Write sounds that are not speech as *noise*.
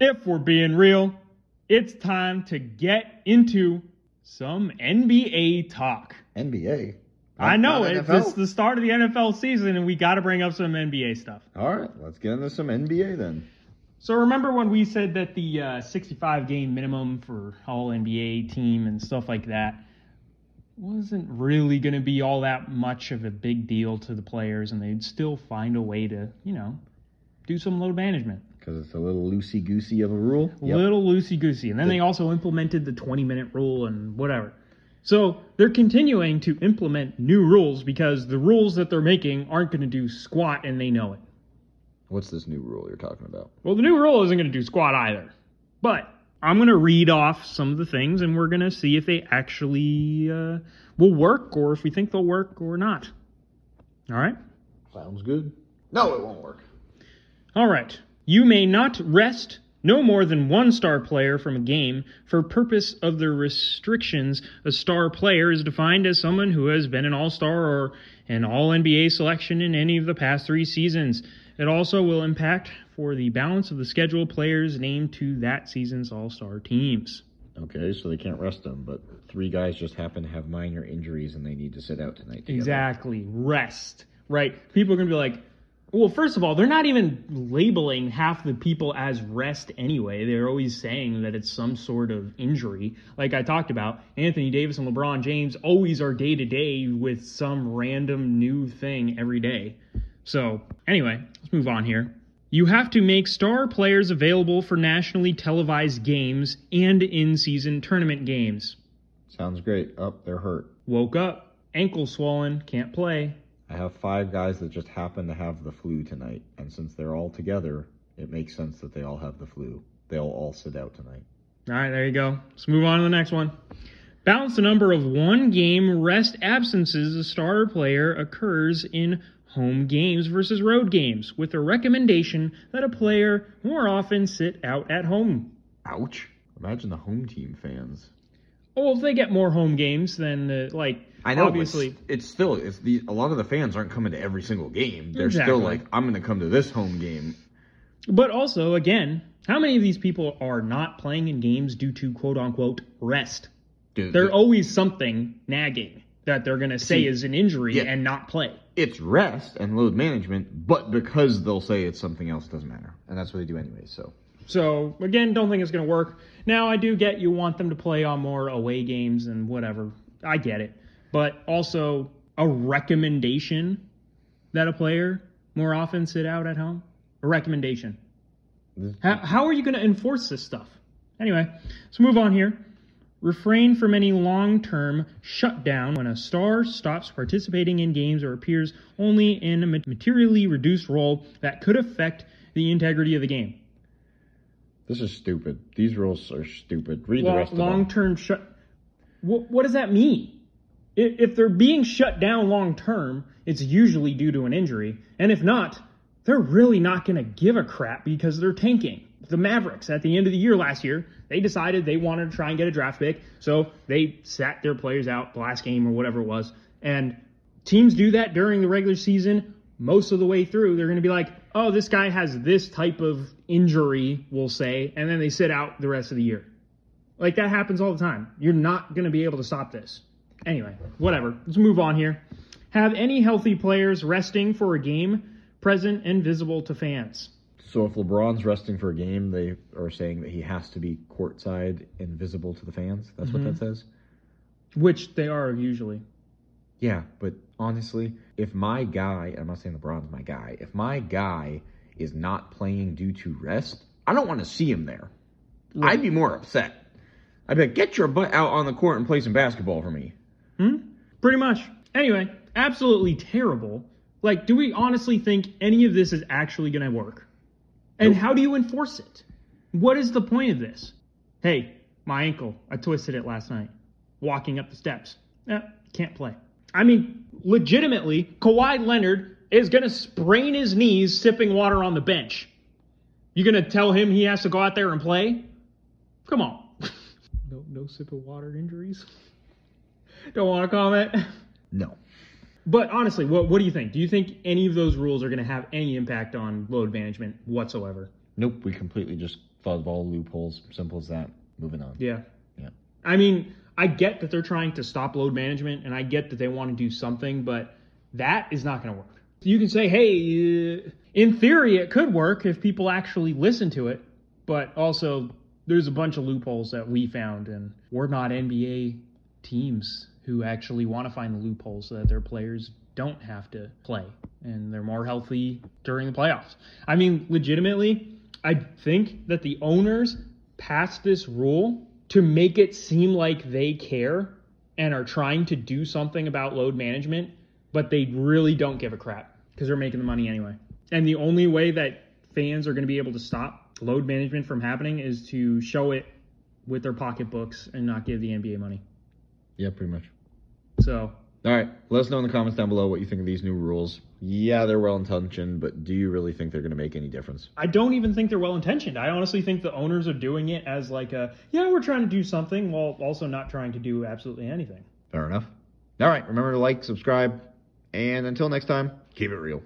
if we're being real, it's time to get into some NBA talk. NBA. I know it's, it's the start of the NFL season, and we got to bring up some NBA stuff. All right, let's get into some NBA then. So remember when we said that the uh, 65 game minimum for all NBA team and stuff like that wasn't really going to be all that much of a big deal to the players, and they'd still find a way to, you know, do some load management. Because it's a little loosey goosey of a rule. A little loosey goosey. And then they also implemented the 20 minute rule and whatever. So they're continuing to implement new rules because the rules that they're making aren't going to do squat and they know it. What's this new rule you're talking about? Well, the new rule isn't going to do squat either. But I'm going to read off some of the things and we're going to see if they actually uh, will work or if we think they'll work or not. All right? Sounds good. No, it won't work. All right. You may not rest no more than one star player from a game for purpose of the restrictions. A star player is defined as someone who has been an all-star or an all-NBA selection in any of the past 3 seasons. It also will impact for the balance of the schedule players named to that season's all-star teams. Okay, so they can't rest them, but three guys just happen to have minor injuries and they need to sit out tonight. Together. Exactly. Rest. Right. People are going to be like, well, first of all, they're not even labeling half the people as rest anyway. They're always saying that it's some sort of injury. Like I talked about, Anthony Davis and LeBron James always are day to day with some random new thing every day. So, anyway, let's move on here. You have to make star players available for nationally televised games and in season tournament games. Sounds great. Up, oh, they're hurt. Woke up, ankle swollen, can't play. I have five guys that just happen to have the flu tonight, and since they're all together, it makes sense that they all have the flu. They'll all sit out tonight. All right, there you go. Let's move on to the next one. Balance the number of one game rest absences a starter player occurs in home games versus road games, with a recommendation that a player more often sit out at home. Ouch. Imagine the home team fans. Oh, if they get more home games, then uh, like I know, obviously it's, it's still it's the a lot of the fans aren't coming to every single game. They're Exactly. still like, I'm going to come to this home game. But also, again, how many of these people are not playing in games due to quote unquote rest? Dude, There's the- always something nagging that they're going to say See, is an injury yeah. and not play. it's rest and load management, but because they'll say it's something else, doesn't matter, and that's what they do anyway. So So, again, don't think it's going to work. Now, I do get you want them to play on more away games and whatever. I get it. But also, a recommendation that a player more often sit out at home? A recommendation. Mm-hmm. How, how are you going to enforce this stuff? Anyway, let's move on here. Refrain from any long term shutdown when a star stops participating in games or appears only in a materially reduced role that could affect the integrity of the game. This is stupid. These rules are stupid. Read the rest of long term shut. What, what does that mean? If, if they're being shut down long term, it's usually due to an injury, and if not, they're really not going to give a crap because they're tanking. The Mavericks at the end of the year last year, they decided they wanted to try and get a draft pick, so they sat their players out the last game or whatever it was. And teams do that during the regular season most of the way through. They're going to be like, oh, this guy has this type of injury, we'll say, and then they sit out the rest of the year. Like that happens all the time. You're not going to be able to stop this. Anyway, whatever. Let's move on here. Have any healthy players resting for a game present and visible to fans? So if LeBron's resting for a game, they are saying that he has to be courtside and visible to the fans. That's what that mm-hmm. says. Which they are usually. Yeah, but honestly, if my guy, I'm not saying LeBron's my guy, if my guy is not playing due to rest, I don't want to see him there. I'd be more upset. I'd be like, get your butt out on the court and play some basketball for me. Hmm? Pretty much. Anyway, absolutely terrible. Like, do we honestly think any of this is actually going to work? And how do you enforce it? What is the point of this? Hey, my ankle, I twisted it last night. Walking up the steps. Eh, can't play. I mean, legitimately, Kawhi Leonard is going to sprain his knees sipping water on the bench. You going to tell him he has to go out there and play? Come on. *laughs* no, no sip of water injuries. *laughs* Don't want to comment. no. But honestly, what what do you think? Do you think any of those rules are going to have any impact on load management whatsoever? Nope, we completely just Thought of all loopholes. Simple as that. Moving on. Yeah. Yeah. I mean, I get that they're trying to stop load management and I get that they want to do something, but that is not going to work. You can say, hey, uh, in theory, it could work if people actually listen to it, but also there's a bunch of loopholes that we found, and we're not NBA teams who actually want to find the loopholes so that their players don't have to play and they're more healthy during the playoffs. I mean, legitimately, I think that the owners passed this rule to make it seem like they care and are trying to do something about load management, but they really don't give a crap because they're making the money anyway. And the only way that fans are going to be able to stop load management from happening is to show it with their pocketbooks and not give the NBA money. Yeah, pretty much. So, All right. Let us know in the comments down below what you think of these new rules. Yeah, they're well intentioned, but do you really think they're going to make any difference? I don't even think they're well intentioned. I honestly think the owners are doing it as like a, yeah, we're trying to do something while also not trying to do absolutely anything. Fair enough. All right. Remember to like, subscribe, and until next time, keep it real.